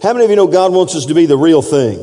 How many of you know God wants us to be the real thing?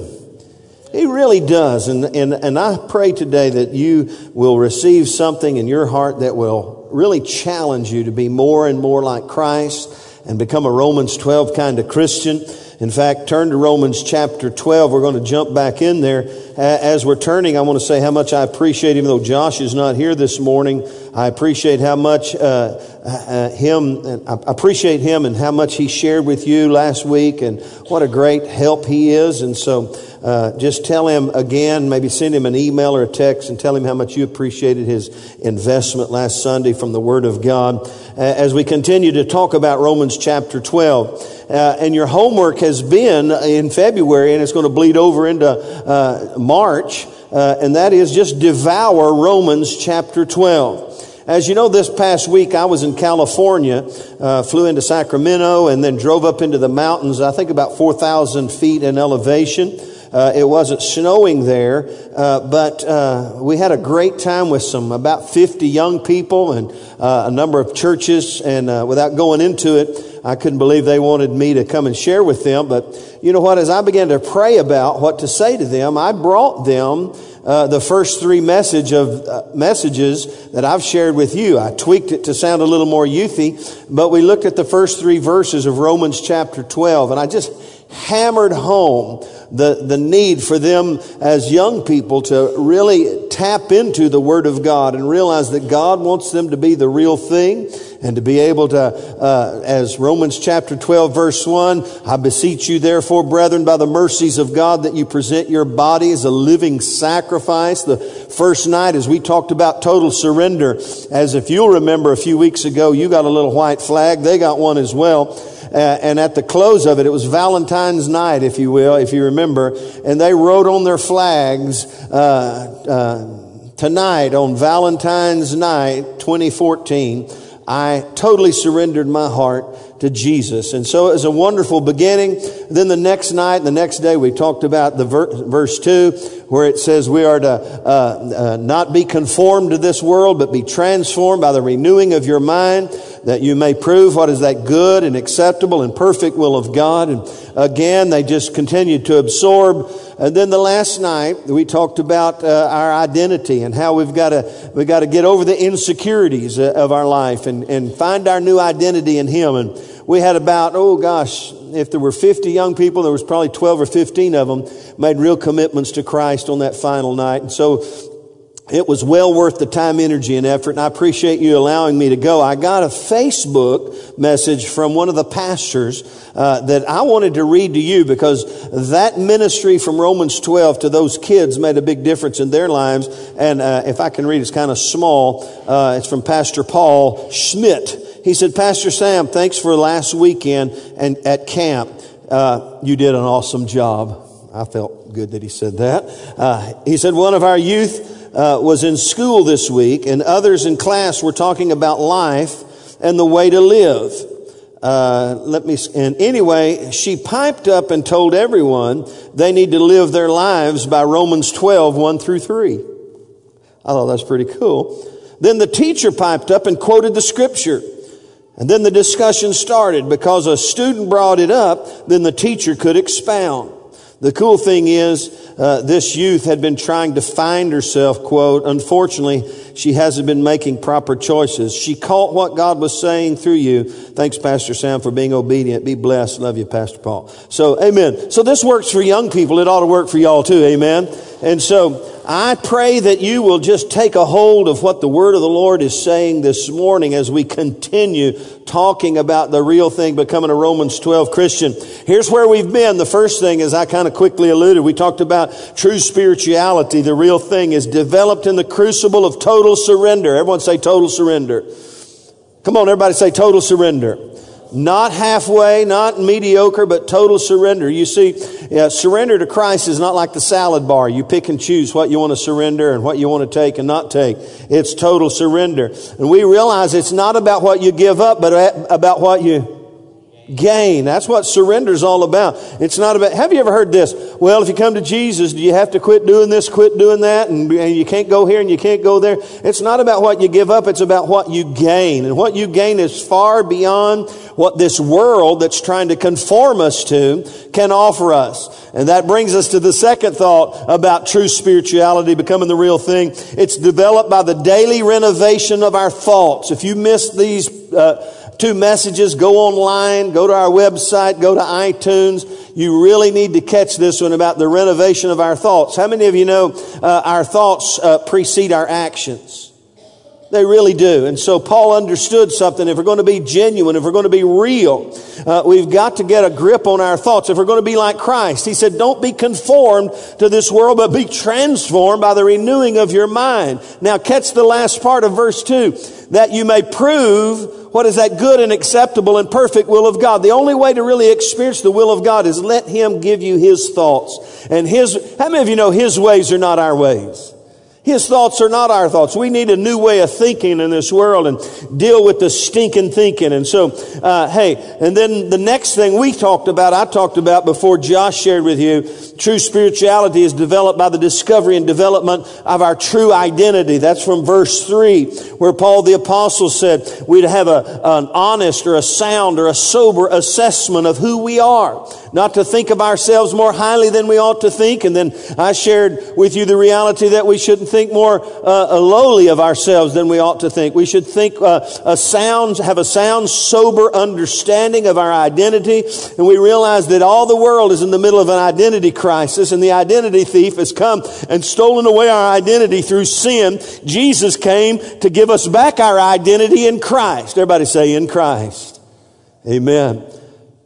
He really does. And, and, and I pray today that you will receive something in your heart that will really challenge you to be more and more like Christ and become a Romans 12 kind of Christian. In fact, turn to Romans chapter 12. We're going to jump back in there. As we're turning, I want to say how much I appreciate, even though Josh is not here this morning, I appreciate how much uh, uh, him, I appreciate him and how much he shared with you last week and what a great help he is. And so, uh, just tell him again, maybe send him an email or a text and tell him how much you appreciated his investment last Sunday from the Word of God. Uh, as we continue to talk about Romans chapter 12, uh, and your homework has been in February, and it's going to bleed over into uh, March, uh, and that is just devour Romans chapter 12. As you know, this past week I was in California, uh, flew into Sacramento, and then drove up into the mountains, I think about 4,000 feet in elevation. Uh, it wasn't snowing there, uh, but uh, we had a great time with some about 50 young people and uh, a number of churches. And uh, without going into it, I couldn't believe they wanted me to come and share with them. But you know what? As I began to pray about what to say to them, I brought them uh, the first three message of uh, messages that I've shared with you. I tweaked it to sound a little more youthy, but we looked at the first three verses of Romans chapter 12, and I just hammered home the, the need for them as young people to really tap into the Word of God and realize that God wants them to be the real thing and to be able to, uh, as Romans chapter 12 verse 1, I beseech you therefore, brethren, by the mercies of God, that you present your body as a living sacrifice. The first night, as we talked about total surrender, as if you'll remember a few weeks ago, you got a little white flag. They got one as well. Uh, and at the close of it, it was Valentine's night, if you will, if you remember, and they wrote on their flags, uh, uh, tonight on Valentine's night 2014, I totally surrendered my heart to Jesus. And so it was a wonderful beginning. Then the next night, the next day, we talked about the ver- verse 2, where it says we are to uh, uh, not be conformed to this world, but be transformed by the renewing of your mind that you may prove what is that good and acceptable and perfect will of God. And again, they just continued to absorb. And then the last night, we talked about uh, our identity and how we've got to, we've got to get over the insecurities uh, of our life and, and find our new identity in Him. And we had about, oh gosh, if there were 50 young people, there was probably 12 or 15 of them made real commitments to Christ on that final night. And so it was well worth the time, energy, and effort, and I appreciate you allowing me to go. I got a Facebook message from one of the pastors uh, that I wanted to read to you because that ministry from Romans 12 to those kids made a big difference in their lives. And uh, if I can read, it's kind of small. Uh, it's from Pastor Paul Schmidt. He said, Pastor Sam, thanks for last weekend and at camp. Uh, you did an awesome job. I felt good that he said that. Uh, he said, one of our youth uh, was in school this week, and others in class were talking about life and the way to live. Uh, let me, and anyway, she piped up and told everyone they need to live their lives by Romans 12, 1 through 3. I thought that's pretty cool. Then the teacher piped up and quoted the scripture. And then the discussion started because a student brought it up, then the teacher could expound. The cool thing is, uh, this youth had been trying to find herself, quote, unfortunately, she hasn't been making proper choices. She caught what God was saying through you. Thanks, Pastor Sam, for being obedient. Be blessed. Love you, Pastor Paul. So, amen. So this works for young people. It ought to work for y'all too. Amen. And so, I pray that you will just take a hold of what the word of the Lord is saying this morning as we continue talking about the real thing, becoming a Romans 12 Christian. Here's where we've been. The first thing, as I kind of quickly alluded, we talked about true spirituality. The real thing is developed in the crucible of total surrender. Everyone say total surrender. Come on, everybody say total surrender. Not halfway, not mediocre, but total surrender. You see, yeah, surrender to Christ is not like the salad bar. You pick and choose what you want to surrender and what you want to take and not take. It's total surrender. And we realize it's not about what you give up, but about what you gain. That's what surrender is all about. It's not about, have you ever heard this? Well, if you come to Jesus, do you have to quit doing this, quit doing that, and, and you can't go here and you can't go there? It's not about what you give up, it's about what you gain. And what you gain is far beyond what this world that's trying to conform us to can offer us. And that brings us to the second thought about true spirituality becoming the real thing. It's developed by the daily renovation of our thoughts. If you miss these, uh, two messages, go online, go to our website, go to iTunes. You really need to catch this one about the renovation of our thoughts. How many of you know uh, our thoughts uh, precede our actions? They really do. And so Paul understood something. If we're going to be genuine, if we're going to be real, uh, we've got to get a grip on our thoughts. If we're going to be like Christ, he said, don't be conformed to this world, but be transformed by the renewing of your mind. Now catch the last part of verse two, that you may prove what is that good and acceptable and perfect will of God. The only way to really experience the will of God is let Him give you His thoughts. And His, how many of you know His ways are not our ways? His thoughts are not our thoughts. We need a new way of thinking in this world and deal with the stinking thinking. And so, uh, hey, and then the next thing we talked about, I talked about before Josh shared with you, true spirituality is developed by the discovery and development of our true identity. That's from verse three, where Paul the apostle said we'd have a, an honest or a sound or a sober assessment of who we are not to think of ourselves more highly than we ought to think. And then I shared with you the reality that we shouldn't think more uh, lowly of ourselves than we ought to think. We should think uh, a sound, have a sound, sober understanding of our identity. And we realize that all the world is in the middle of an identity crisis, and the identity thief has come and stolen away our identity through sin. Jesus came to give us back our identity in Christ. Everybody say, in Christ. Amen.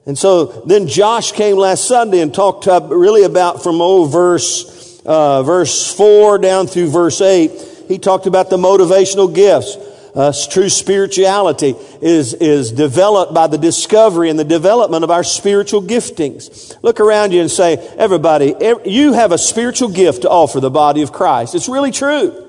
And so then Josh came last Sunday and talked really about from old verse, uh, verse 4 down through verse 8. He talked about the motivational gifts. Uh, true spirituality is, is developed by the discovery and the development of our spiritual giftings. Look around you and say, everybody, you have a spiritual gift to offer the body of Christ. It's really true.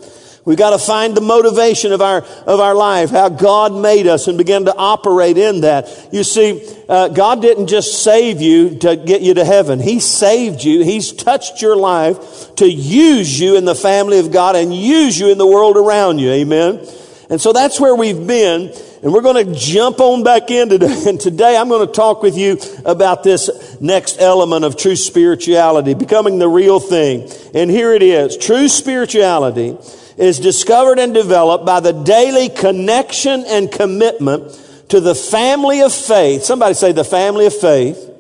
We've got to find the motivation of our, of our life, how God made us and begin to operate in that. You see, uh, God didn't just save you to get you to heaven. He saved you. He's touched your life to use you in the family of God and use you in the world around you. Amen. And so that's where we've been. And we're going to jump on back in today. And today I'm going to talk with you about this next element of true spirituality, becoming the real thing. And here it is. True spirituality is discovered and developed by the daily connection and commitment to the family of faith. Somebody say the family of faith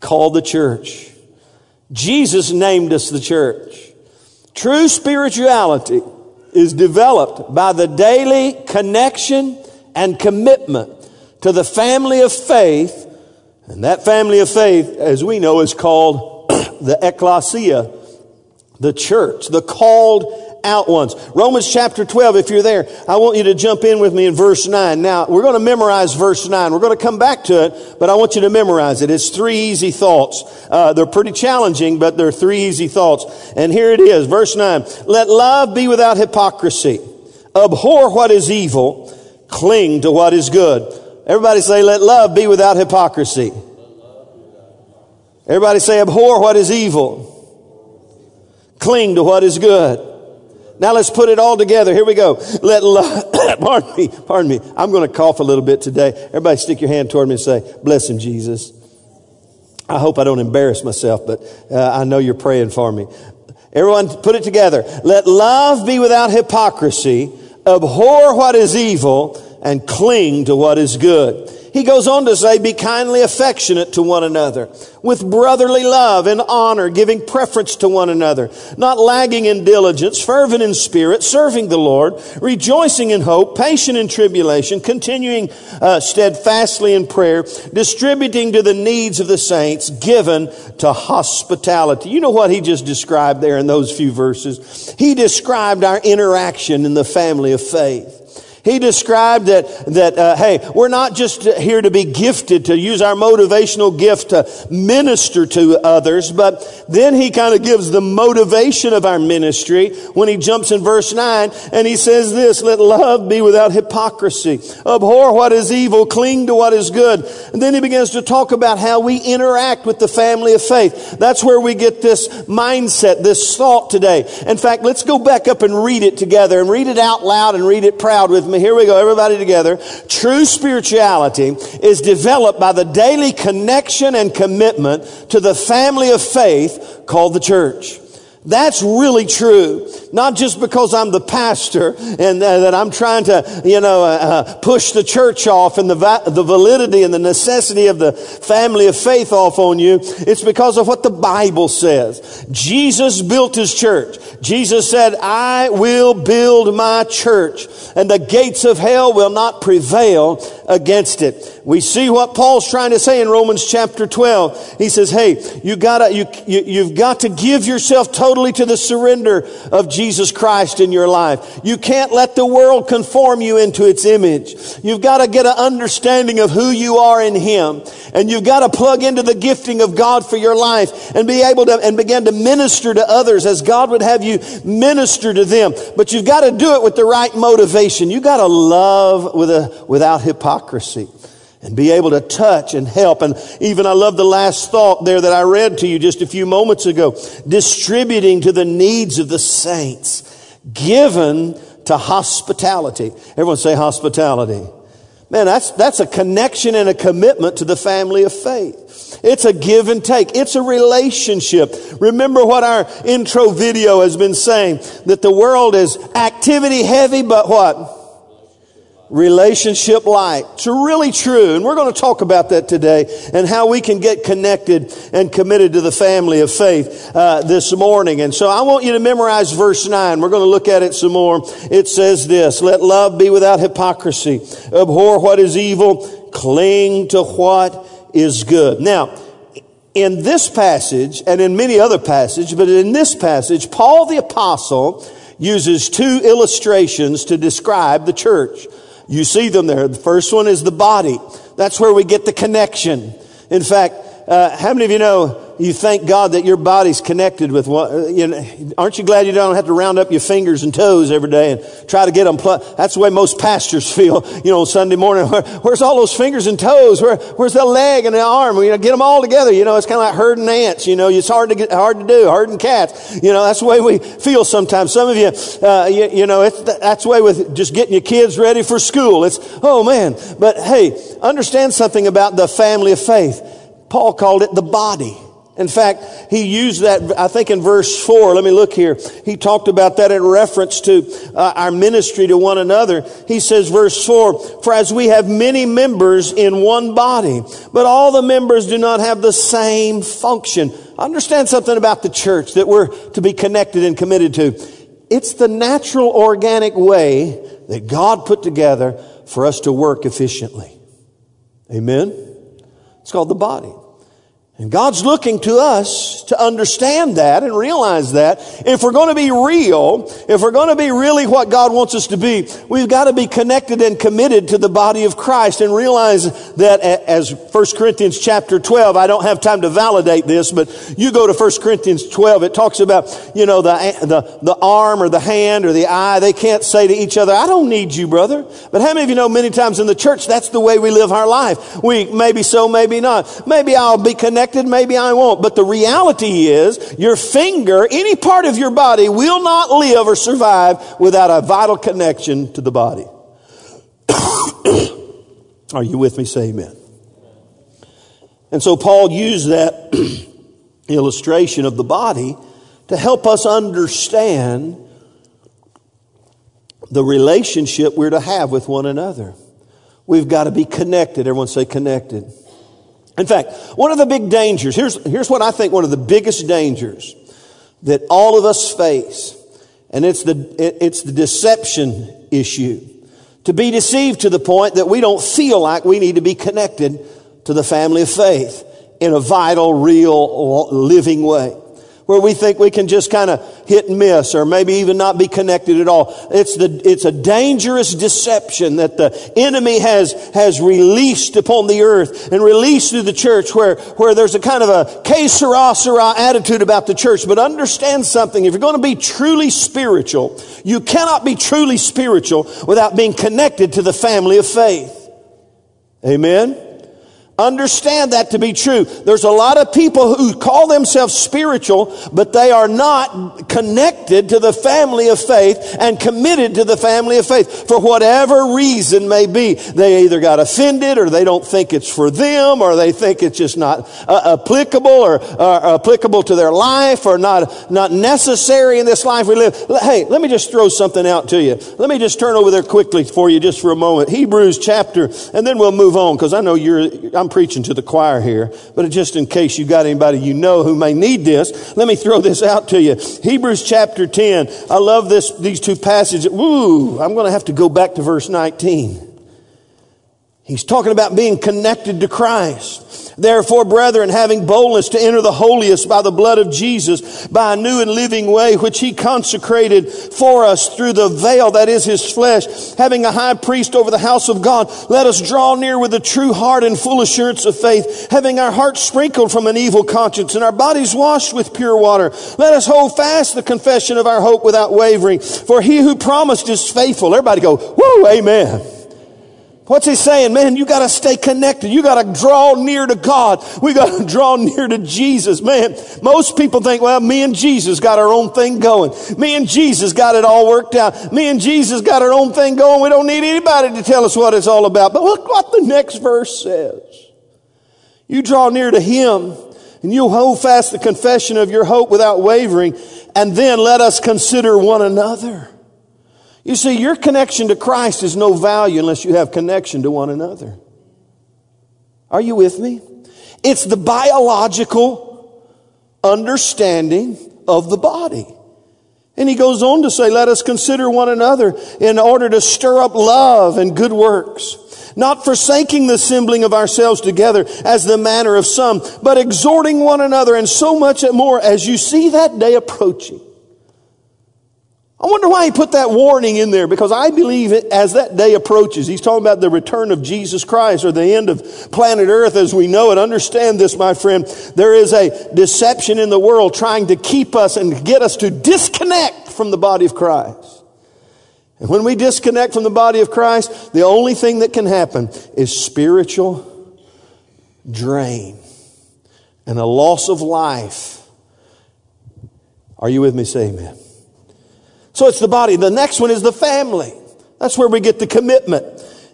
called the church. Jesus named us the church. True spirituality is developed by the daily connection and commitment to the family of faith. And that family of faith, as we know, is called the ecclesia the church, the called out ones. Romans chapter 12, if you're there, I want you to jump in with me in verse 9. Now, we're going to memorize verse 9. We're going to come back to it, but I want you to memorize it. It's three easy thoughts. Uh, they're pretty challenging, but they're three easy thoughts. And here it is, verse 9. Let love be without hypocrisy. Abhor what is evil. Cling to what is good. Everybody say, let love be without hypocrisy. Everybody say, abhor what is evil. Cling to what is good. Now let's put it all together. Here we go. Let love, pardon me, pardon me. I'm going to cough a little bit today. Everybody stick your hand toward me and say, bless him, Jesus. I hope I don't embarrass myself, but uh, I know you're praying for me. Everyone put it together. Let love be without hypocrisy. Abhor what is evil and cling to what is good. He goes on to say, be kindly affectionate to one another with brotherly love and honor, giving preference to one another, not lagging in diligence, fervent in spirit, serving the Lord, rejoicing in hope, patient in tribulation, continuing uh, steadfastly in prayer, distributing to the needs of the saints, given to hospitality. You know what he just described there in those few verses? He described our interaction in the family of faith. He described that, that uh, hey, we're not just here to be gifted, to use our motivational gift to minister to others, but then he kind of gives the motivation of our ministry when he jumps in verse 9 and he says this, let love be without hypocrisy. Abhor what is evil, cling to what is good. And then he begins to talk about how we interact with the family of faith. That's where we get this mindset, this thought today. In fact, let's go back up and read it together and read it out loud and read it proud with me. Here we go, everybody together. True spirituality is developed by the daily connection and commitment to the family of faith called the church. That's really true. Not just because I'm the pastor and uh, that I'm trying to, you know, uh, uh, push the church off and the, va- the validity and the necessity of the family of faith off on you. It's because of what the Bible says. Jesus built his church. Jesus said, I will build my church and the gates of hell will not prevail against it. We see what Paul's trying to say in Romans chapter 12. He says, hey, you gotta, you, you, you've got to give yourself totally to the surrender of Jesus Christ in your life. You can't let the world conform you into its image. You've got to get an understanding of who you are in Him. And you've got to plug into the gifting of God for your life and be able to, and begin to minister to others as God would have you minister to them. But you've got to do it with the right motivation. You've got to love with a, without hypocrisy and be able to touch and help. And even I love the last thought there that I read to you just a few moments ago. Distributing to the needs of the saints. Given to hospitality. Everyone say hospitality. Man, that's, that's a connection and a commitment to the family of faith. It's a give and take. It's a relationship. Remember what our intro video has been saying, that the world is activity heavy, but what? Relationship like. It's really true. And we're going to talk about that today and how we can get connected and committed to the family of faith uh, this morning. And so I want you to memorize verse 9. We're going to look at it some more. It says this, let love be without hypocrisy. Abhor what is evil. Cling to what is good. Now, in this passage and in many other passages, but in this passage, Paul the apostle uses two illustrations to describe the church. You see them there. The first one is the body. That's where we get the connection. In fact, uh, how many of you know you thank God that your body's connected with what, you know, aren't you glad you don't have to round up your fingers and toes every day and try to get them plugged? That's the way most pastors feel, you know, Sunday morning. Where, where's all those fingers and toes? Where, where's the leg and the arm? You know, get them all together. You know, it's kind of like herding ants. You know, it's hard to get, hard to do, herding cats. You know, that's the way we feel sometimes. Some of you, uh, you, you know, it's, that's the way with just getting your kids ready for school. It's, oh man. But hey, understand something about the family of faith. Paul called it the body. In fact, he used that, I think in verse 4, let me look here. He talked about that in reference to uh, our ministry to one another. He says, verse 4, For as we have many members in one body, but all the members do not have the same function. Understand something about the church that we're to be connected and committed to. It's the natural organic way that God put together for us to work efficiently. Amen? It's called the body. And God's looking to us to understand that and realize that. If we're going to be real, if we're going to be really what God wants us to be, we've got to be connected and committed to the body of Christ and realize that as 1 Corinthians chapter 12, I don't have time to validate this, but you go to 1 Corinthians 12, it talks about, you know, the, the, the arm or the hand or the eye. They can't say to each other, I don't need you, brother. But how many of you know many times in the church, that's the way we live our life? We, maybe so, maybe not. Maybe I'll be connected connected, maybe I won't. But the reality is, your finger, any part of your body, will not live or survive without a vital connection to the body. Are you with me? Say amen. And so Paul used that illustration of the body to help us understand the relationship we're to have with one another. We've got to be connected. Everyone say connected. In fact, one of the big dangers, here's, here's what I think one of the biggest dangers that all of us face, and it's the, it's the deception issue. To be deceived to the point that we don't feel like we need to be connected to the family of faith in a vital, real, living way. Where we think we can just kind of hit and miss or maybe even not be connected at all. It's the, it's a dangerous deception that the enemy has, has released upon the earth and released through the church where, where there's a kind of a que sera, sera attitude about the church. But understand something. If you're going to be truly spiritual, you cannot be truly spiritual without being connected to the family of faith. Amen. Understand that to be true. There's a lot of people who call themselves spiritual, but they are not connected to the family of faith and committed to the family of faith for whatever reason may be. They either got offended or they don't think it's for them or they think it's just not uh, applicable or uh, applicable to their life or not, not necessary in this life we live. Hey, let me just throw something out to you. Let me just turn over there quickly for you just for a moment. Hebrews chapter, and then we'll move on because I know you're, I'm I'm preaching to the choir here, but just in case you got anybody you know who may need this, let me throw this out to you. Hebrews chapter 10. I love this, these two passages. Woo! I'm going to have to go back to verse 19. He's talking about being connected to Christ. Therefore, brethren, having boldness to enter the holiest by the blood of Jesus, by a new and living way, which he consecrated for us through the veil that is his flesh, having a high priest over the house of God, let us draw near with a true heart and full assurance of faith, having our hearts sprinkled from an evil conscience and our bodies washed with pure water. Let us hold fast the confession of our hope without wavering, for he who promised is faithful. Everybody go, woo, amen. What's he saying? Man, you gotta stay connected. You gotta draw near to God. We gotta draw near to Jesus. Man, most people think, well, me and Jesus got our own thing going. Me and Jesus got it all worked out. Me and Jesus got our own thing going. We don't need anybody to tell us what it's all about. But look what the next verse says. You draw near to Him and you hold fast the confession of your hope without wavering. And then let us consider one another. You see, your connection to Christ is no value unless you have connection to one another. Are you with me? It's the biological understanding of the body. And he goes on to say, let us consider one another in order to stir up love and good works, not forsaking the assembling of ourselves together as the manner of some, but exhorting one another and so much more as you see that day approaching. I wonder why he put that warning in there because I believe as that day approaches, he's talking about the return of Jesus Christ or the end of planet Earth as we know it. Understand this, my friend. There is a deception in the world trying to keep us and get us to disconnect from the body of Christ. And when we disconnect from the body of Christ, the only thing that can happen is spiritual drain and a loss of life. Are you with me? Say amen. So it's the body. The next one is the family. That's where we get the commitment.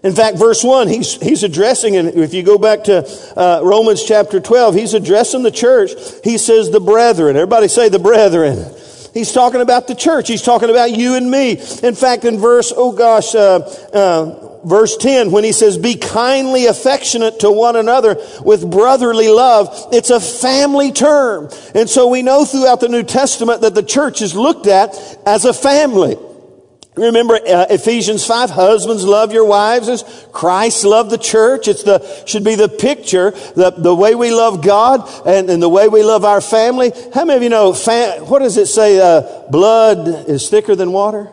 In fact, verse 1, he's, he's addressing, and if you go back to uh, Romans chapter 12, he's addressing the church. He says the brethren. Everybody say the brethren. He's talking about the church. He's talking about you and me. In fact, in verse, oh gosh, uh, uh, verse 10, when he says, be kindly affectionate to one another with brotherly love, it's a family term. And so we know throughout the New Testament that the church is looked at as a family. Remember uh, Ephesians 5, husbands love your wives as Christ loved the church. It's the, should be the picture, the, the way we love God and, and the way we love our family. How many of you know, fam, what does it say, uh, blood is thicker than water?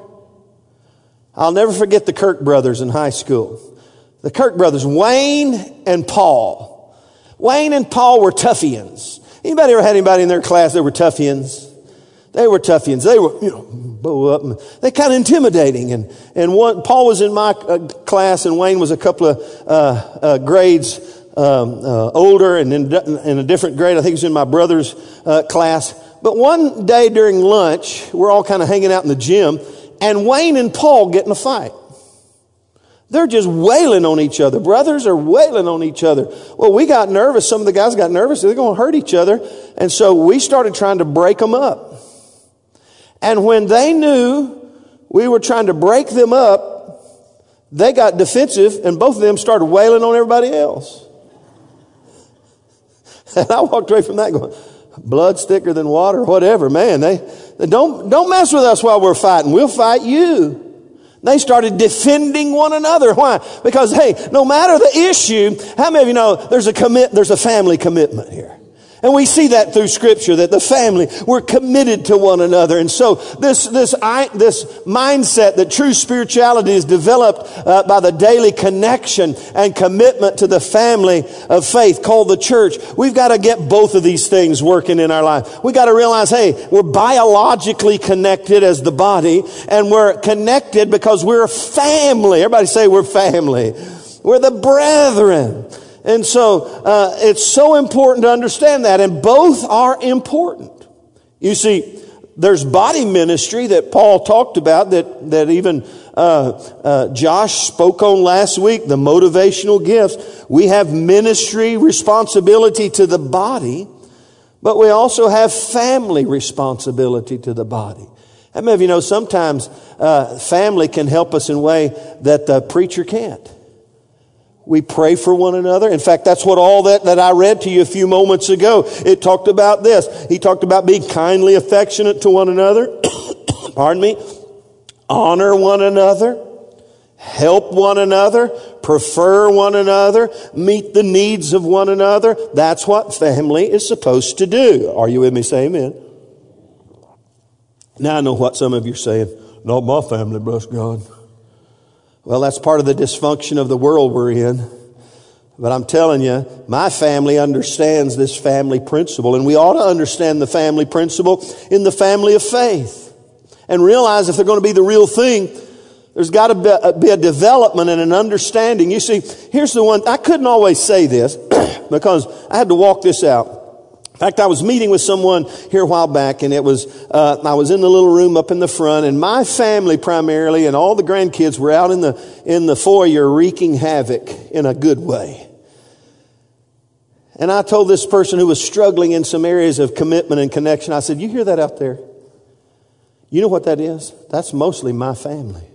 I'll never forget the Kirk brothers in high school. The Kirk brothers, Wayne and Paul. Wayne and Paul were toughians. Anybody ever had anybody in their class that were toughians? They were toughians. They were, you know, bow up. And they kind of intimidating. And, and one, Paul was in my uh, class and Wayne was a couple of, uh, uh, grades, um, uh, older and in, in, a different grade. I think he was in my brother's, uh, class. But one day during lunch, we're all kind of hanging out in the gym and Wayne and Paul get in a fight. They're just wailing on each other. Brothers are wailing on each other. Well, we got nervous. Some of the guys got nervous. They're going to hurt each other. And so we started trying to break them up. And when they knew we were trying to break them up, they got defensive and both of them started wailing on everybody else. And I walked away from that going, blood's thicker than water, whatever. Man, they, they don't, don't mess with us while we're fighting. We'll fight you. They started defending one another. Why? Because, hey, no matter the issue, how many of you know there's a commit, there's a family commitment here? And we see that through scripture that the family, we're committed to one another. And so this, this, I, this mindset that true spirituality is developed uh, by the daily connection and commitment to the family of faith called the church. We've got to get both of these things working in our life. We've got to realize, hey, we're biologically connected as the body and we're connected because we're a family. Everybody say we're family. We're the brethren. And so uh, it's so important to understand that, and both are important. You see, there's body ministry that Paul talked about that, that even uh, uh, Josh spoke on last week, the motivational gifts. We have ministry responsibility to the body, but we also have family responsibility to the body. How many of you know sometimes uh, family can help us in a way that the preacher can't? We pray for one another. In fact, that's what all that, that I read to you a few moments ago. It talked about this. He talked about being kindly affectionate to one another. Pardon me. Honor one another. Help one another. Prefer one another. Meet the needs of one another. That's what family is supposed to do. Are you with me? Say amen. Now I know what some of you are saying. Not my family, bless God. Well, that's part of the dysfunction of the world we're in. But I'm telling you, my family understands this family principle, and we ought to understand the family principle in the family of faith. And realize if they're going to be the real thing, there's got to uh, be a, development and an understanding. You see, here's the one, I couldn't always say this because I had to walk this out. In fact, I was meeting with someone here a while back, and it was uh, I was in the little room up in the front, and my family primarily and all the grandkids were out in the in the foyer wreaking havoc in a good way. And I told this person who was struggling in some areas of commitment and connection, I said, "You hear that out there? You know what that is? That's mostly my family."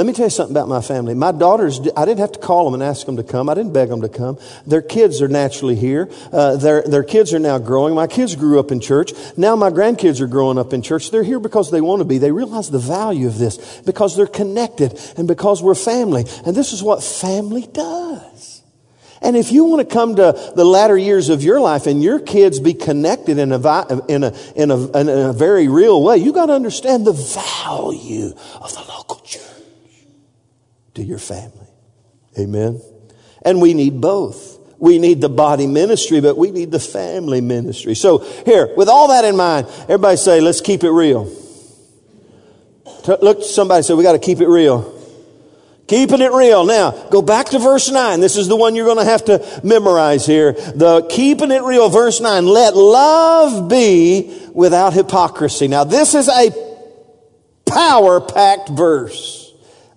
Let me tell you something about my family. My daughters, I didn't have to call them and ask them to come. I didn't beg them to come. Their kids are naturally here. Uh, their, their kids are now growing. My kids grew up in church. Now my grandkids are growing up in church. They're here because they want to be. They realize the value of this because they're connected and because we're family. And this is what family does. And if you want to come to the latter years of your life and your kids be connected in a, in a, in a, in a very real way, you got to understand the value of the local church to your family. Amen. And we need both. We need the body ministry, but we need the family ministry. So here, with all that in mind, everybody say, let's keep it real. Look, somebody say, we got to keep it real. Keeping it real. Now, go back to verse 9. This is the one you're going to have to memorize here. The keeping it real, verse 9. Let love be without hypocrisy. Now, this is a power packed verse.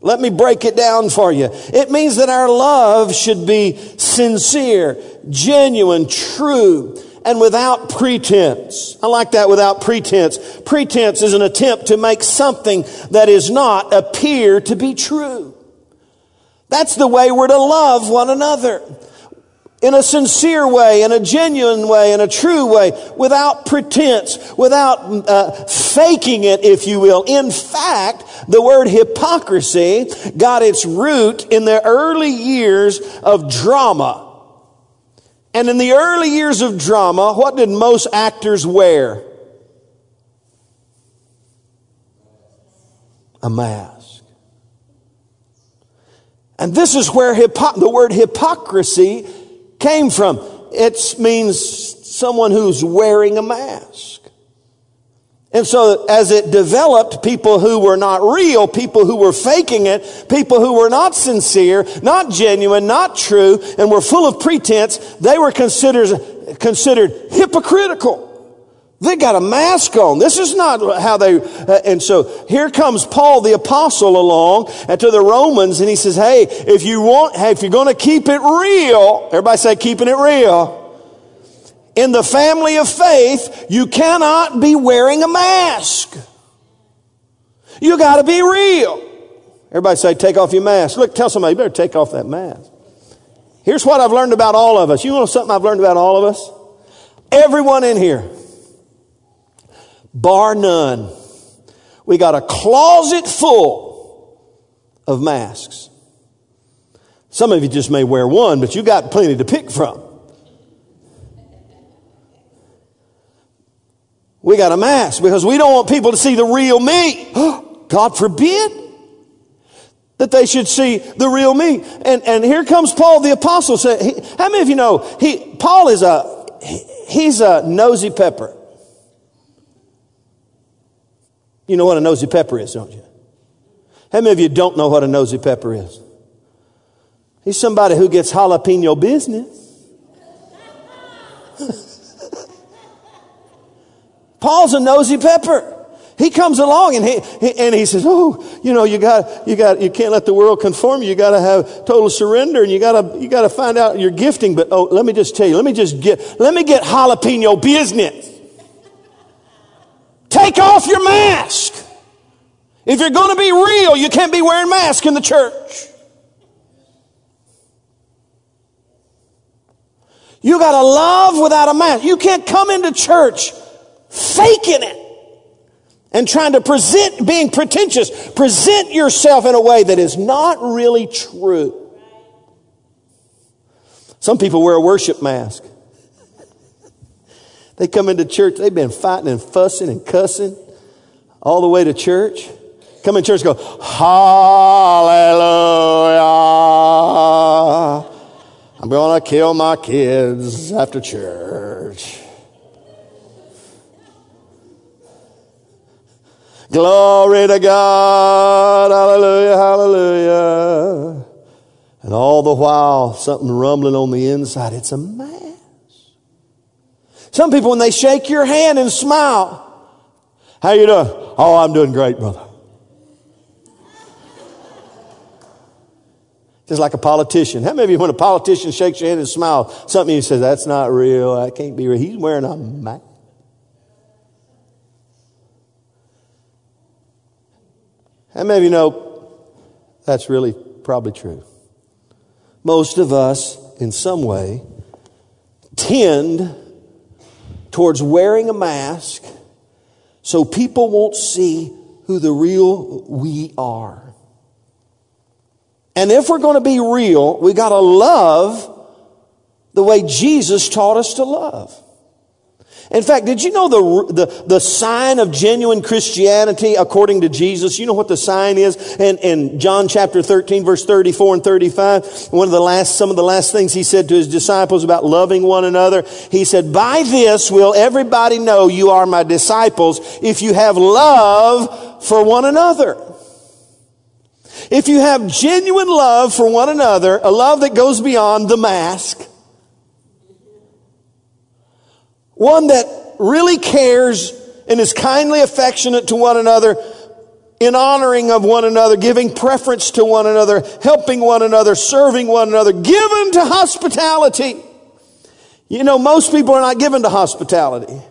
Let me break it down for you. It means that our love should be sincere, genuine, true, and without pretense. I like that without pretense. Pretense is an attempt to make something that is not appear to be true. That's the way we're to love one another in a sincere way, in a genuine way, in a true way, without pretense, without uh, faking it, if you will. In fact, the word hypocrisy got its root in the early years of drama. And in the early years of drama, what did most actors wear? A mask. And this is where hypo- the word hypocrisy came from. It means someone who's wearing a mask. And so as it developed, people who were not real, people who were faking it, people who were not sincere, not genuine, not true, and were full of pretense, they were considered, considered hypocritical. They got a mask on. This is not how they, uh, and so here comes Paul the apostle along and to the Romans and he says, hey, if you want, hey, if you're going to keep it real, everybody say keeping it real. In the family of faith, you cannot be wearing a mask. You got to be real. Everybody say, take off your mask. Look, tell somebody, you better take off that mask. Here's what I've learned about all of us. You know something I've learned about all of us? Everyone in here bar none. We got a closet full of masks. Some of you just may wear one, but you got plenty to pick from. We got a mask because we don't want people to see the real me. God forbid that they should see the real me. And, and here comes Paul the apostle. Say, he, how many of you know he, Paul is a, he, he's a nosy pepper. You know what a nosy pepper is, don't you? How many of you don't know what a nosy pepper is? He's somebody who gets jalapeno business. Paul's a nosy pepper. He comes along and he, he, and he says, "Oh, you know, you got you got you can't let the world conform you. You got to have total surrender, and you got to you got to find out your gifting." But oh, let me just tell you, let me just get let me get jalapeno business. Take off your mask. If you're going to be real, you can't be wearing mask in the church. You got to love without a mask. You can't come into church faking it and trying to present, being pretentious, present yourself in a way that is not really true. Some people wear a worship mask. They come into church, they've been fighting and fussing and cussing all the way to church. Come in church, go, Hallelujah. I'm going to kill my kids after church. Glory to God. Hallelujah, hallelujah. And all the while, something rumbling on the inside. It's a mass. Some people, when they shake your hand and smile, how you doing? Oh, I'm doing great, brother. Just like a politician. How many of you, when a politician shakes your hand and smiles, something you says, that's not real, that can't be real. He's wearing a mask. How many of you know that's really probably true? Most of us, in some way, tend towards wearing a mask so people won't see who the real we are. And if we're going to be real, we got to love the way Jesus taught us to love. In fact, did you know the, the, the sign of genuine Christianity according to Jesus? You know what the sign is? In, in John chapter 13, verse 34 and 35, one of the last, some of the last things he said to his disciples about loving one another, he said, by this will everybody know you are my disciples if you have love for one another. If you have genuine love for one another, a love that goes beyond the mask, one that really cares and is kindly affectionate to one another, in honoring of one another, giving preference to one another, helping one another, serving one another, given to hospitality. You know, most people are not given to hospitality.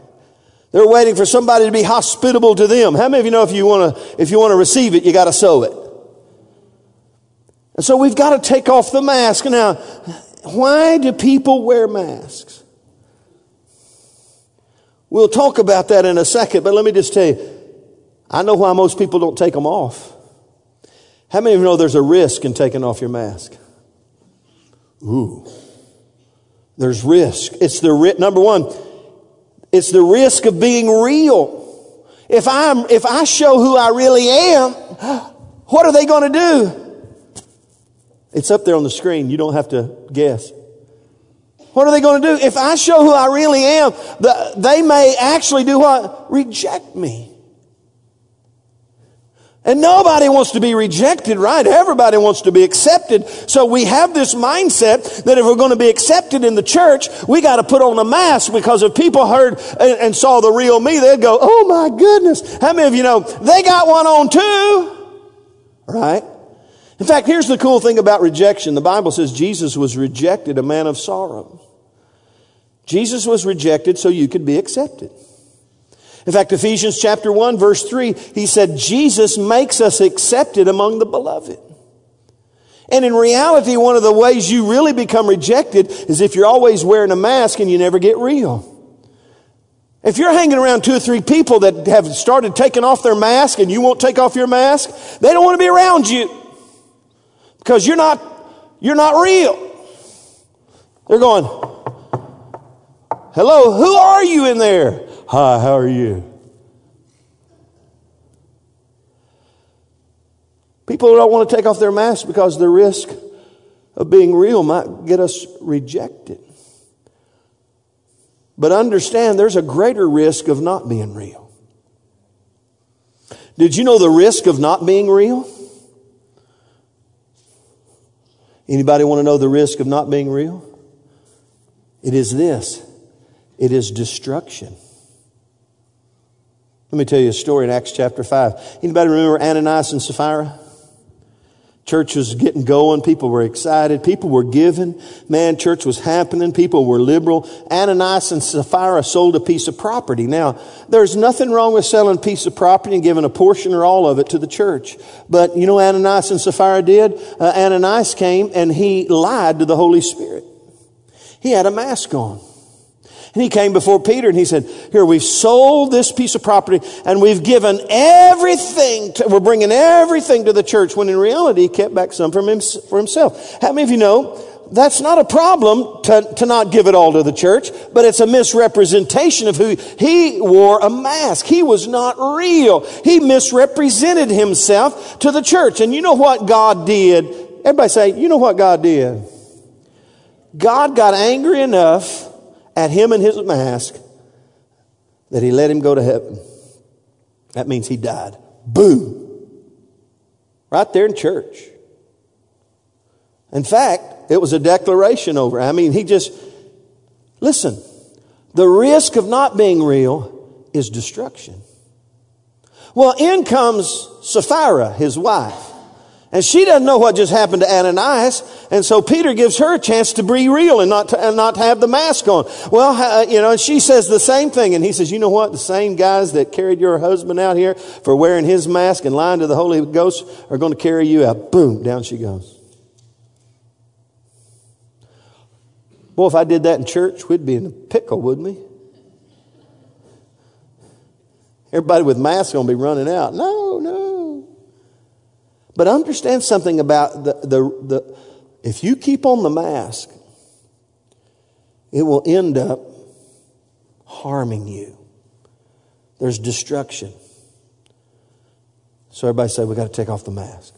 They're waiting for somebody to be hospitable to them. How many of you know if you want to, if you want to receive it, you got to sow it? And so we've got to take off the mask. Now, why do people wear masks? We'll talk about that in a second, but let me just tell you, I know why most people don't take them off. How many of you know there's a risk in taking off your mask? Ooh. There's risk. It's the ri- number one, it's the risk of being real. If I'm if I show who I really am, what are they going to do? It's up there on the screen. You don't have to guess. What are they going to do? If I show who I really am, the, they may actually do what? Reject me. And nobody wants to be rejected, right? Everybody wants to be accepted. So we have this mindset that if we're going to be accepted in the church, we got to put on a mask because if people heard and, and, saw the real me, they'd go, oh my goodness. How many of you know they got one on too? Right? In fact, here's the cool thing about rejection. The Bible says Jesus was rejected, a man of sorrow. Jesus was rejected so you could be accepted. In fact, Ephesians chapter 1 verse 3, he said, Jesus makes us accepted among the beloved. And in reality, one of the ways you really become rejected is if you're always wearing a mask and you never get real. If you're hanging around two or three people that have started taking off their mask and you won't take off your mask, they don't want to be around you because you're not, you're not real. They're going, hello, who are you in there? Hi, how are you? People don't want to take off their masks because the risk of being real might get us rejected. But understand there's a greater risk of not being real. Did you know the risk of not being real? Anybody want to know the risk of not being real? It is this. It is destruction. Let me tell you a story in Acts chapter 5. Anybody remember Ananias and Sapphira? Church was getting going. People were excited. People were giving. Man, church was happening. People were liberal. Ananias and Sapphira sold a piece of property. Now, there's nothing wrong with selling a piece of property and giving a portion or all of it to the church. But you know Ananias and Sapphira did? Uh, Ananias came and he lied to the Holy Spirit. He had a mask on. And he came before Peter and he said, Here, we've sold this piece of property and we've given everything, to, we're bringing everything to the church, when in reality, he kept back some him, for himself. How many of you know that's not a problem to, to not give it all to the church, but it's a misrepresentation of who he wore a mask. He was not real. He misrepresented himself to the church. And you know what God did? Everybody say, you know what God did? God got angry enough at him and his mask that he let him go to heaven. That means he died. Boom. Right there in church. In fact, it was a declaration over. I mean, he just, listen, the risk of not being real is destruction. Well, in comes Sapphira, his wife. And she doesn't know what just happened to Ananias. And so Peter gives her a chance to be real and not to, and not have the mask on. Well, uh, you know, and she says the same thing. And he says, you know what? The same guys that carried your husband out here for wearing his mask and lying to the Holy Ghost are going to carry you out. Boom, down she goes. Boy, if I did that in church, we'd be in a pickle, wouldn't we? Everybody with masks going to be running out. No, no. But understand something about the, the, the, if you keep on the mask, it will end up harming you. There's destruction. So everybody say, we got to take off the mask.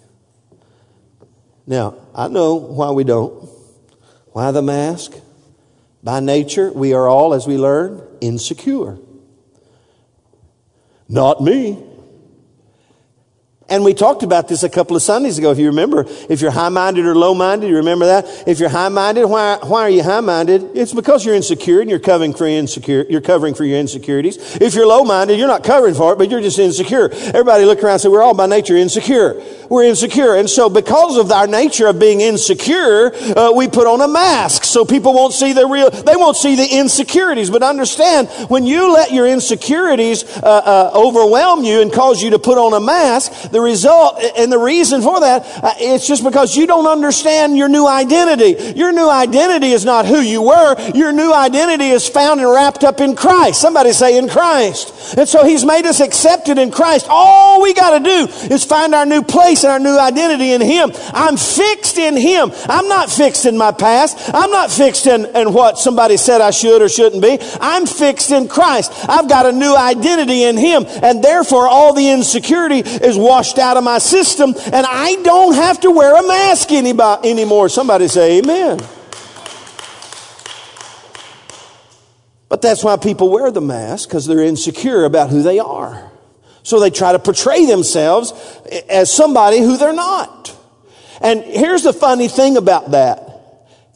Now, I know why we don't. Why the mask? By nature, we are all, as we learn, insecure. Not me. And we talked about this a couple of Sundays ago, if you remember. If you're high-minded or low-minded, you remember that? If you're high-minded, why, why are you high-minded? It's because you're insecure and you're covering for insecure, you're covering for your insecurities. If you're low-minded, you're not covering for it, but you're just insecure. Everybody look around and say, we're all by nature insecure. We're insecure. And so because of our nature of being insecure, uh, we put on a mask so people won't see the real, they won't see the insecurities. But understand, when you let your insecurities uh, uh, overwhelm you and cause you to put on a mask, the result and the reason for that, uh, it's just because you don't understand your new identity. Your new identity is not who you were. Your new identity is found and wrapped up in Christ. Somebody say in Christ. And so he's made us accepted in Christ. All we got to do is find our new place and our new identity in him. I'm fixed in him. I'm not fixed in my past. I'm not fixed in, in what somebody said I should or shouldn't be. I'm fixed in Christ. I've got a new identity in him. And therefore all the insecurity is washed out of my system and I don't have to wear a mask anymore. Somebody say amen. But that's why people wear the mask because they're insecure about who they are. So they try to portray themselves as somebody who they're not. And here's the funny thing about that.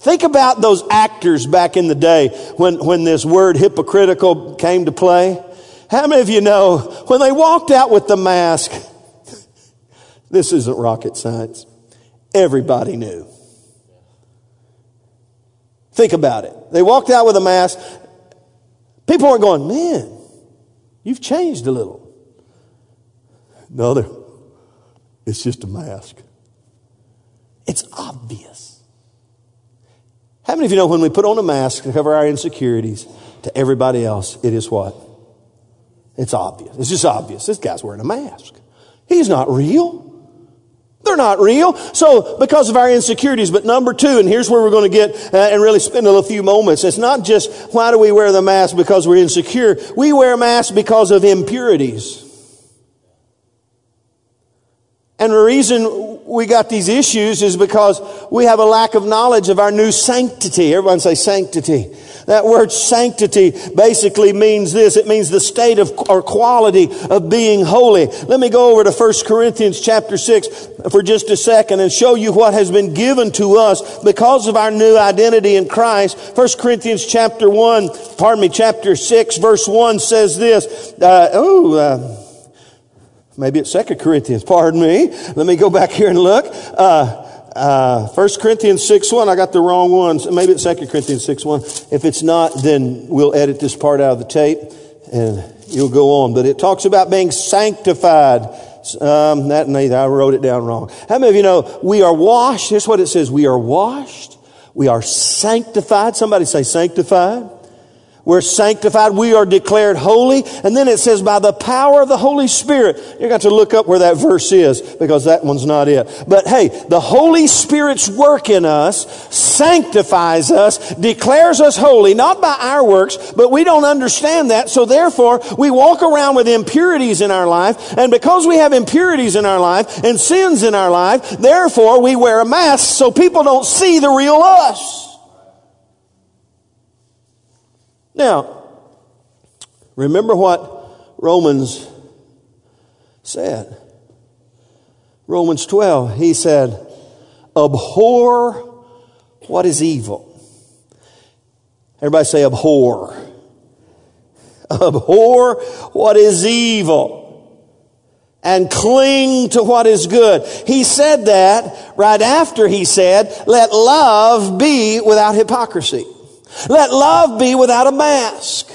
Think about those actors back in the day when, when this word hypocritical came to play. How many of you know when they walked out with the mask, this isn't rocket science. Everybody knew. Think about it. They walked out with a mask. People weren't going, man, you've changed a little. No, it's just a mask. It's obvious. How many of you know when we put on a mask to cover our insecurities to everybody else, it is what? It's obvious. It's just obvious. This guy's wearing a mask. He's not real. They're not real. So, because of our insecurities. But number two, and here's where we're going to get uh, and really spend a few moments. It's not just why do we wear the mask because we're insecure. We wear masks because of impurities. And the reason we got these issues is because we have a lack of knowledge of our new sanctity. Everyone say sanctity. That word sanctity basically means this. It means the state of or quality of being holy. Let me go over to 1 Corinthians chapter 6 for just a second and show you what has been given to us because of our new identity in Christ. 1 Corinthians chapter 1, pardon me, chapter 6 verse 1 says this. Uh, oh, uh, Maybe it's Second Corinthians, pardon me. Let me go back here and look. Uh, uh, 1 Corinthians 6 1, I got the wrong ones. Maybe it's 2 Corinthians 6 1. If it's not, then we'll edit this part out of the tape and you'll go on. But it talks about being sanctified. Um, that neither, I wrote it down wrong. How many of you know we are washed? Here's what it says. We are washed. We are sanctified. Somebody say sanctified. We're sanctified. We are declared holy. And then it says, by the power of the Holy Spirit. You're going to look up where that verse is because that one's not it. But hey, the Holy Spirit's work in us sanctifies us, declares us holy, not by our works, but we don't understand that. So therefore, we walk around with impurities in our life. And because we have impurities in our life and sins in our life, therefore we wear a mask so people don't see the real us. Now, remember what Romans said. Romans 12, he said, abhor what is evil. Everybody say abhor. Abhor what is evil and cling to what is good. He said that right after he said, let love be without hypocrisy. Let love be without a mask.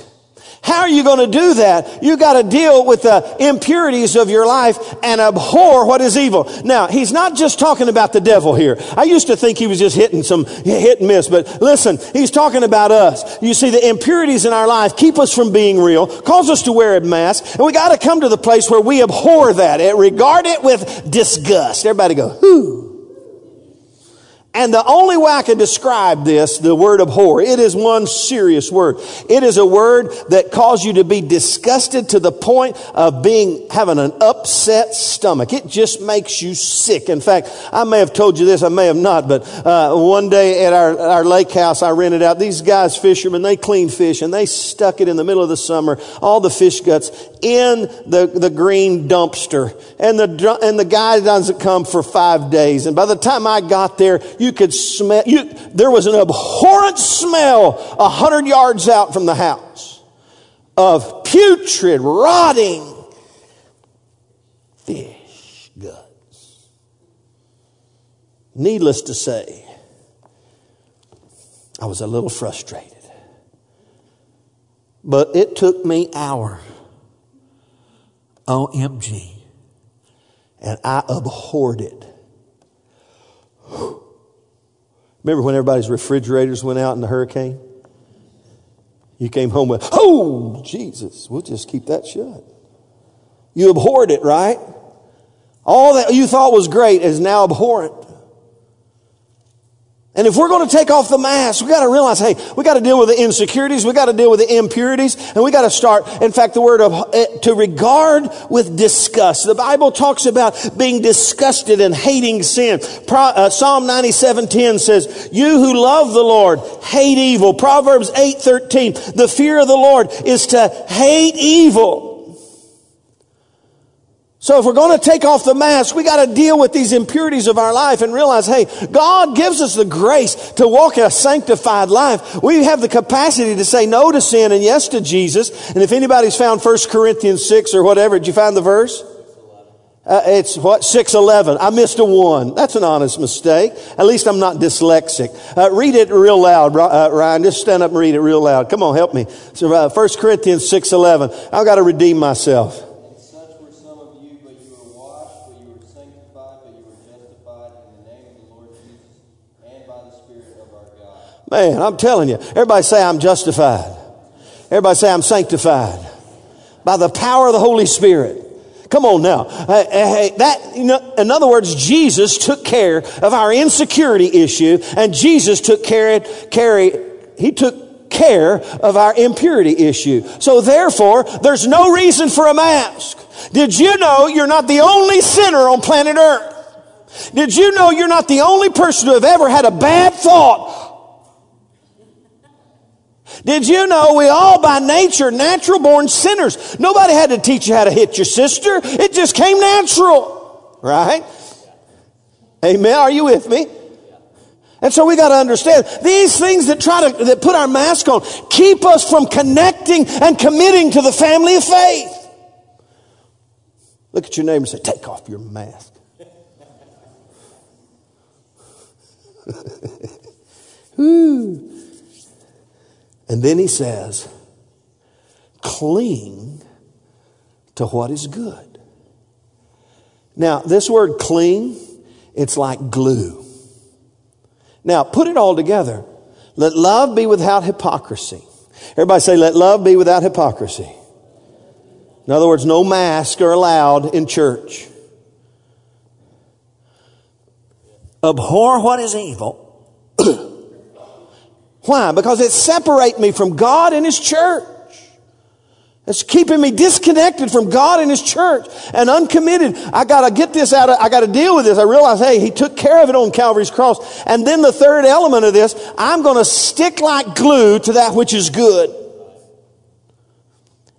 How are you going to do that? You got to deal with the impurities of your life and abhor what is evil. Now, he's not just talking about the devil here. I used to think he was just hitting some hit and miss, but listen, he's talking about us. You see, the impurities in our life keep us from being real, cause us to wear a mask, and we got to come to the place where we abhor that, and regard it with disgust. Everybody go, whoo. And the only way I can describe this, the word abhor, it is one serious word. It is a word that causes you to be disgusted to the point of being, having an upset stomach. It just makes you sick. In fact, I may have told you this, I may have not, but, uh, one day at our, our lake house, I rented out these guys, fishermen, they clean fish and they stuck it in the middle of the summer, all the fish guts in the, the green dumpster. And the, and the guy doesn't come for five days. And by the time I got there, you could smell, you, there was an abhorrent smell a hundred yards out from the house of putrid, rotting fish guts. Needless to say, I was a little frustrated. But it took me hour. OMG. And I abhorred it. Remember when everybody's refrigerators went out in the hurricane? You came home with, oh, Jesus, we'll just keep that shut. You abhorred it, right? All that you thought was great is now abhorrent. And if we're going to take off the mask, we got to realize, hey, we got to deal with the insecurities, we got to deal with the impurities, and we got to start, in fact, the word of, eh, to regard with disgust. The Bible talks about being disgusted and hating sin. Pro, uh, Psalm 97:10 says, you who love the Lord, hate evil. Proverbs 8:13, the fear of the Lord is to hate evil. So if we're going to take off the mask, we got to deal with these impurities of our life and realize, hey, God gives us the grace to walk a sanctified life. We have the capacity to say no to sin and yes to Jesus. And if anybody's found 1 Corinthians 6 or whatever, did you find the verse? Uh, it's what? 611. I missed a one. That's an honest mistake. At least I'm not dyslexic. Uh, read it real loud, uh, Ryan. Just stand up and read it real loud. Come on, help me. So, uh, 1 Corinthians 611. I've got to redeem myself. Man, I'm telling you. Everybody say I'm justified. Everybody say I'm sanctified. By the power of the Holy Spirit. Come on now. Hey, hey, that, you know, in other words, Jesus took care of our insecurity issue and Jesus took care, carry, he took care of our impurity issue. So therefore, there's no reason for a mask. Did you know you're not the only sinner on planet earth? Did you know you're not the only person to have ever had a bad thought did you know we all by nature natural born sinners? Nobody had to teach you how to hit your sister. It just came natural. Right? Amen. Are you with me? And so we got to understand these things that try to, that put our mask on keep us from connecting and committing to the family of faith. Look at your neighbor and say, take off your mask. Whew. And then he says, cling to what is good. Now, this word cling, it's like glue. Now, put it all together. Let love be without hypocrisy. Everybody say, let love be without hypocrisy. In other words, no masks are allowed in church. Abhor what is evil Why? Because it separates me from God and His church. It's keeping me disconnected from God and His church and uncommitted. I gotta get this out of, I gotta deal with this. I realize, hey, He took care of it on Calvary's cross. And then the third element of this, I'm gonna stick like glue to that which is good.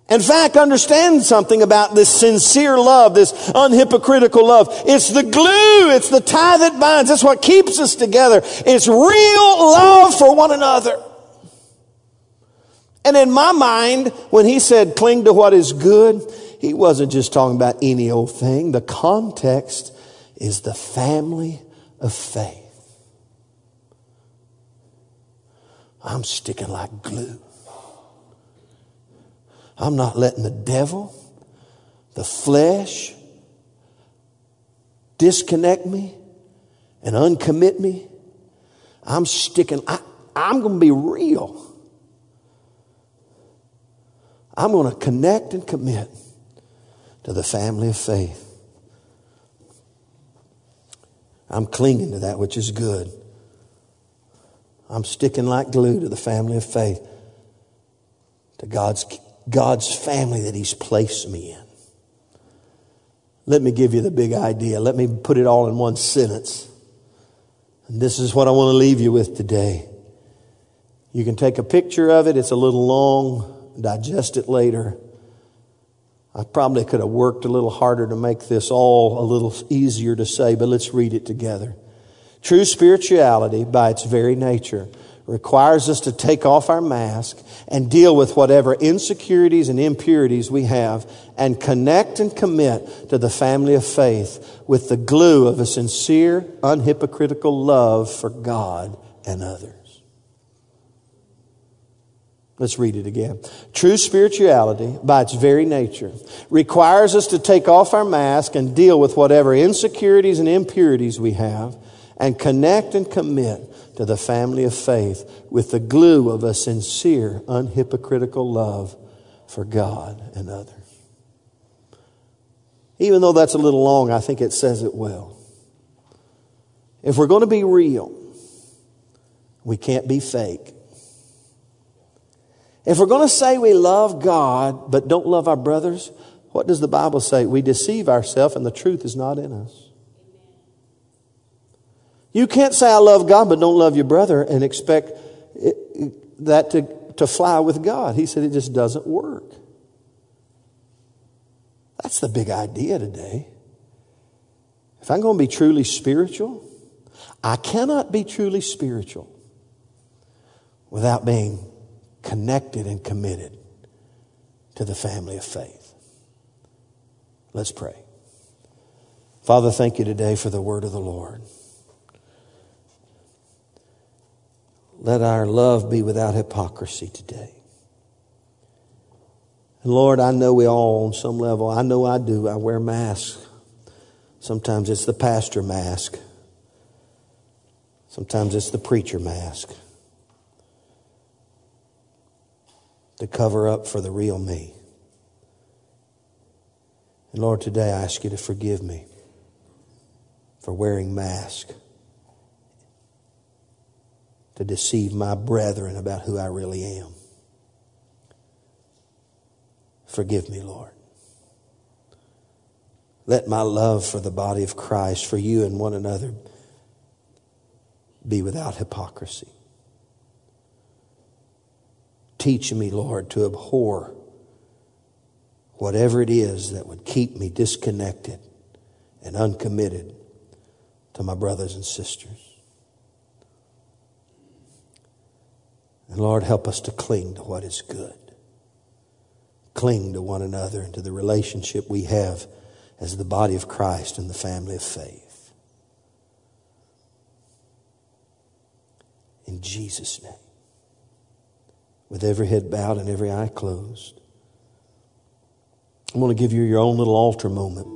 In fact, understand something about this sincere love, this unhypocritical love. It's the glue, it's the tie that binds. That's what keeps us together. It's real love for one another. And in my mind, when he said cling to what is good, he wasn't just talking about any old thing. The context is the family of faith. I'm sticking like glue. I'm not letting the devil, the flesh, disconnect me and uncommit me. I'm sticking, I, I'm going to be real. I'm going to connect and commit to the family of faith. I'm clinging to that which is good. I'm sticking like glue to the family of faith, to God's God's family that He's placed me in. Let me give you the big idea. Let me put it all in one sentence. And this is what I want to leave you with today. You can take a picture of it. It's a little long. Digest it later. I probably could have worked a little harder to make this all a little easier to say, but let's read it together. True spirituality, by its very nature, requires us to take off our mask and deal with whatever insecurities and impurities we have and connect and commit to the family of faith with the glue of a sincere, unhypocritical love for God and others. Let's read it again. True spirituality, by its very nature, requires us to take off our mask and deal with whatever insecurities and impurities we have and connect and commit to the family of faith with the glue of a sincere, unhypocritical love for God and others. Even though that's a little long, I think it says it well. If we're going to be real, we can't be fake. If we're going to say we love God but don't love our brothers, what does the Bible say? We deceive ourselves and the truth is not in us. You can't say, I love God, but don't love your brother and expect it, that to, to fly with God. He said it just doesn't work. That's the big idea today. If I'm going to be truly spiritual, I cannot be truly spiritual without being connected and committed to the family of faith. Let's pray. Father, thank you today for the word of the Lord. Let our love be without hypocrisy today. And Lord, I know we all, on some level, I know I do, I wear masks. Sometimes it's the pastor mask. Sometimes it's the preacher mask. To cover up for the real me. And Lord, today I ask you to forgive me for wearing mask to deceive my brethren about who I really am. Forgive me, Lord. Let my love for the body of Christ, for you and one another, be without hypocrisy. Teach me, Lord, to abhor whatever it is that would keep me disconnected and uncommitted to my brothers and sisters. And Lord, help us to cling to what is good. Cling to one another and to the relationship we have as the body of Christ and the family of faith. In Jesus' name. With every head bowed and every eye closed. I'm going to give you your own little altar moment.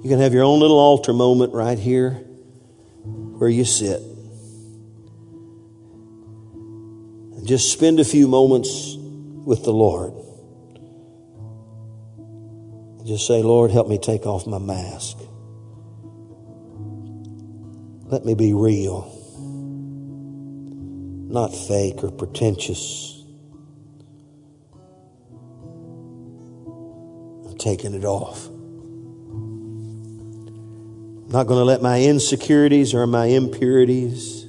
You can have your own little altar moment right here where you sit. Just spend a few moments with the Lord. Just say, Lord, help me take off my mask. Let me be real, not fake or pretentious. I'm taking it off. I'm not going to let my insecurities or my impurities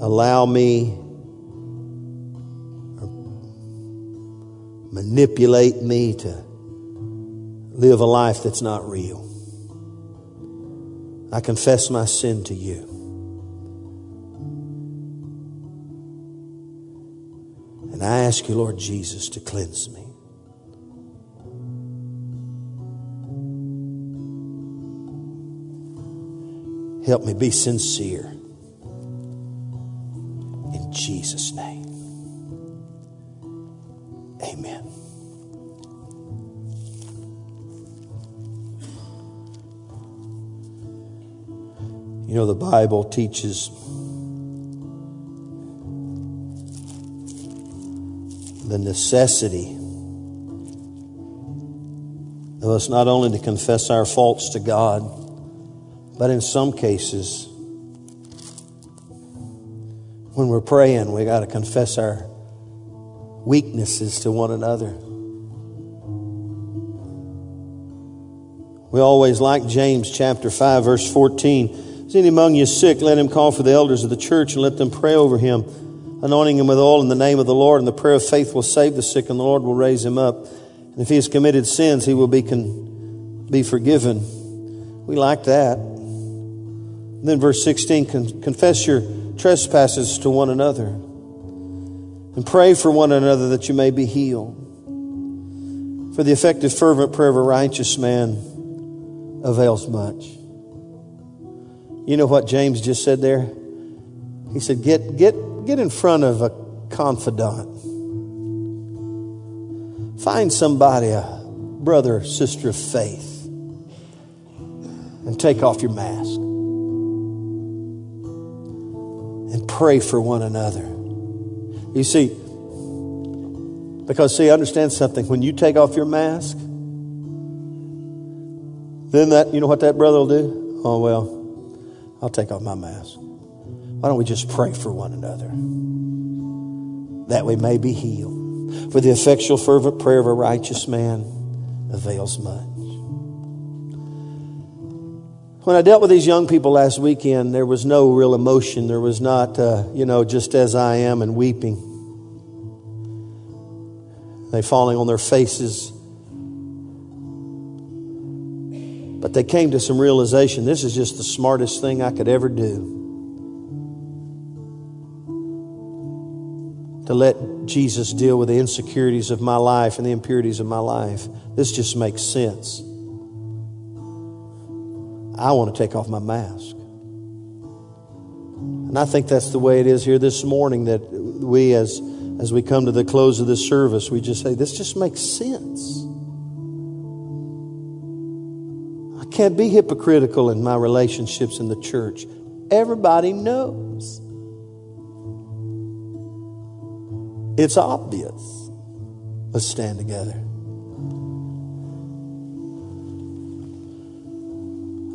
allow me manipulate me to live a life that's not real. I confess my sin to you. And I ask you, Lord Jesus, to cleanse me. Help me be sincere. Jesus' name. Amen. You know, the Bible teaches the necessity of us not only to confess our faults to God, but in some cases, when we're praying, we got to confess our weaknesses to one another. We always like James chapter 5, verse 14. Is any among you sick? Let him call for the elders of the church and let them pray over him, anointing him with oil in the name of the Lord. And the prayer of faith will save the sick, and the Lord will raise him up. And if he has committed sins, he will be, con- be forgiven. We like that. And then verse 16 con- confess your trespasses to one another and pray for one another that you may be healed. For the effective, fervent prayer of a righteous man avails much. You know what James just said there? He said, Get, get, get in front of a confidant. Find somebody, a brother sister of faith, and take off your mask pray for one another. You see, because see, understand something. When you take off your mask, then that, you know what that brother will do? Oh, well, I'll take off my mask. Why don't we just pray for one another? That we may be healed. For the effectual, fervent prayer of a righteous man avails much. When I dealt with these young people last weekend, there was no real emotion. There was not, uh, you know, just as I am and weeping. They falling on their faces. But they came to some realization this is just the smartest thing I could ever do. To let Jesus deal with the insecurities of my life and the impurities of my life. This just makes sense. I want to take off my mask. And I think that's the way it is here this morning that we, as, as we come to the close of this service, we just say, this just makes sense. I can't be hypocritical in my relationships in the church. Everybody knows. It's obvious. Let's stand together.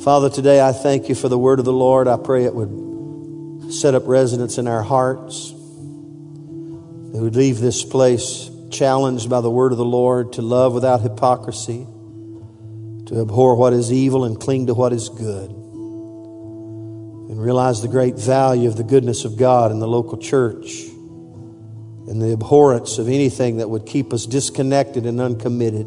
Father, today I thank you for the word of the Lord. I pray it would set up residence in our hearts. That we would leave this place challenged by the word of the Lord to love without hypocrisy, to abhor what is evil and cling to what is good, and realize the great value of the goodness of God in the local church and the abhorrence of anything that would keep us disconnected and uncommitted.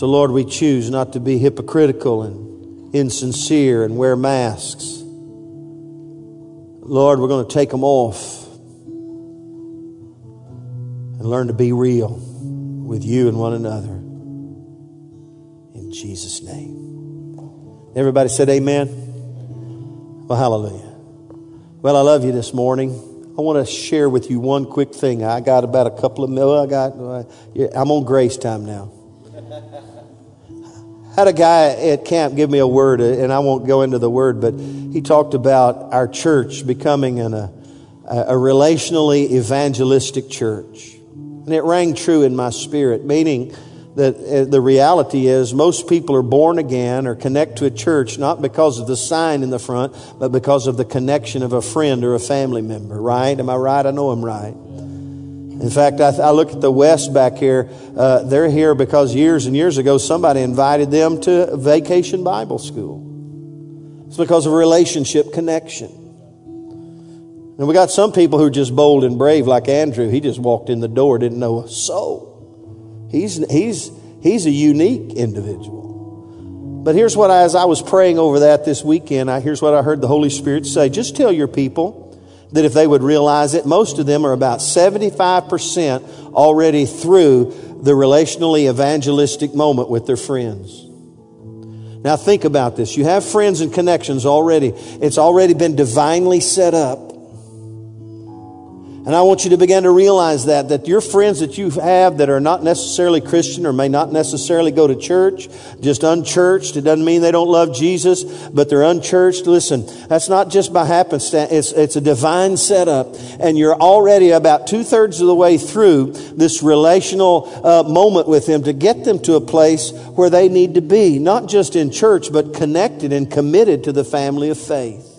So, Lord, we choose not to be hypocritical and insincere and wear masks. Lord, we're going to take them off and learn to be real with you and one another. In Jesus' name. Everybody said amen. Well, hallelujah. Well, I love you this morning. I want to share with you one quick thing. I got about a couple of. I got. Uh, I'm on grace time now. Had a guy at camp give me a word, uh, and I won't go into the word, but he talked about our church becoming an, a, a relationally evangelistic church. And it rang true in my spirit, meaning that uh, the reality is most people are born again or connect to a church not because of the sign in the front, but because of the connection of a friend or a family member, right? Am I right? I know I'm right. In fact, I, I look at the West back here. Uh, they're here because years and years ago somebody invited them to vacation Bible school. It's because of relationship connection. And we got some people who are just bold and brave, like Andrew. He just walked in the door, didn't know a soul. He's, he's, he's a unique individual. But here's what I, as I was praying over that this weekend, I, here's what I heard the Holy Spirit say. Just tell your people that if they would realize it, most of them are about 75% already through the relationally evangelistic moment with their friends. Now think about this. You have friends and connections already. It's already been divinely set up. And I want you to begin to realize that, that your friends that you have that are not necessarily Christian or may not necessarily go to church, just unchurched, it doesn't mean they don't love Jesus, but they're unchurched. Listen, that's not just by happenstance. It's, it's a divine setup. And you're already about two thirds of the way through this relational uh, moment with them to get them to a place where they need to be, not just in church, but connected and committed to the family of faith.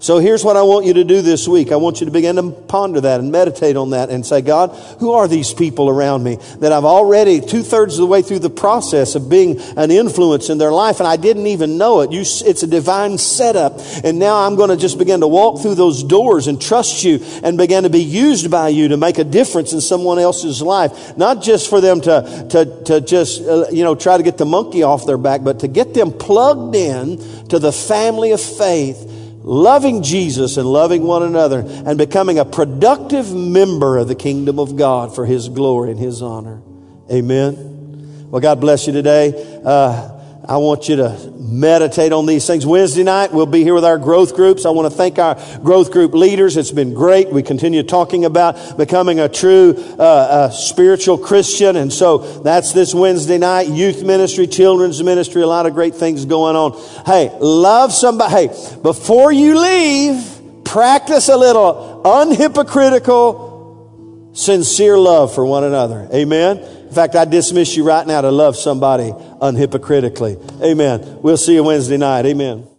So here's what I want you to do this week. I want you to begin to ponder that and meditate on that and say, God, who are these people around me that I've already two thirds of the way through the process of being an influence in their life and I didn't even know it. You, it's a divine setup. And now I'm going to just begin to walk through those doors and trust you and begin to be used by you to make a difference in someone else's life. Not just for them to, to, to just, uh, you know, try to get the monkey off their back, but to get them plugged in to the family of faith loving Jesus and loving one another and becoming a productive member of the kingdom of God for His glory and His honor. Amen. Well, God bless you today. Uh, I want you to meditate on these things. Wednesday night, we'll be here with our growth groups. I want to thank our growth group leaders. It's been great. We continue talking about becoming a true uh, uh, spiritual Christian. And so that's this Wednesday night. Youth ministry, children's ministry, a lot of great things going on. Hey, love somebody. Hey, before you leave, practice a little unhypocritical, sincere love for one another. Amen. In fact, I dismiss you right now to love somebody unhypocritically. Amen. We'll see you Wednesday night. Amen.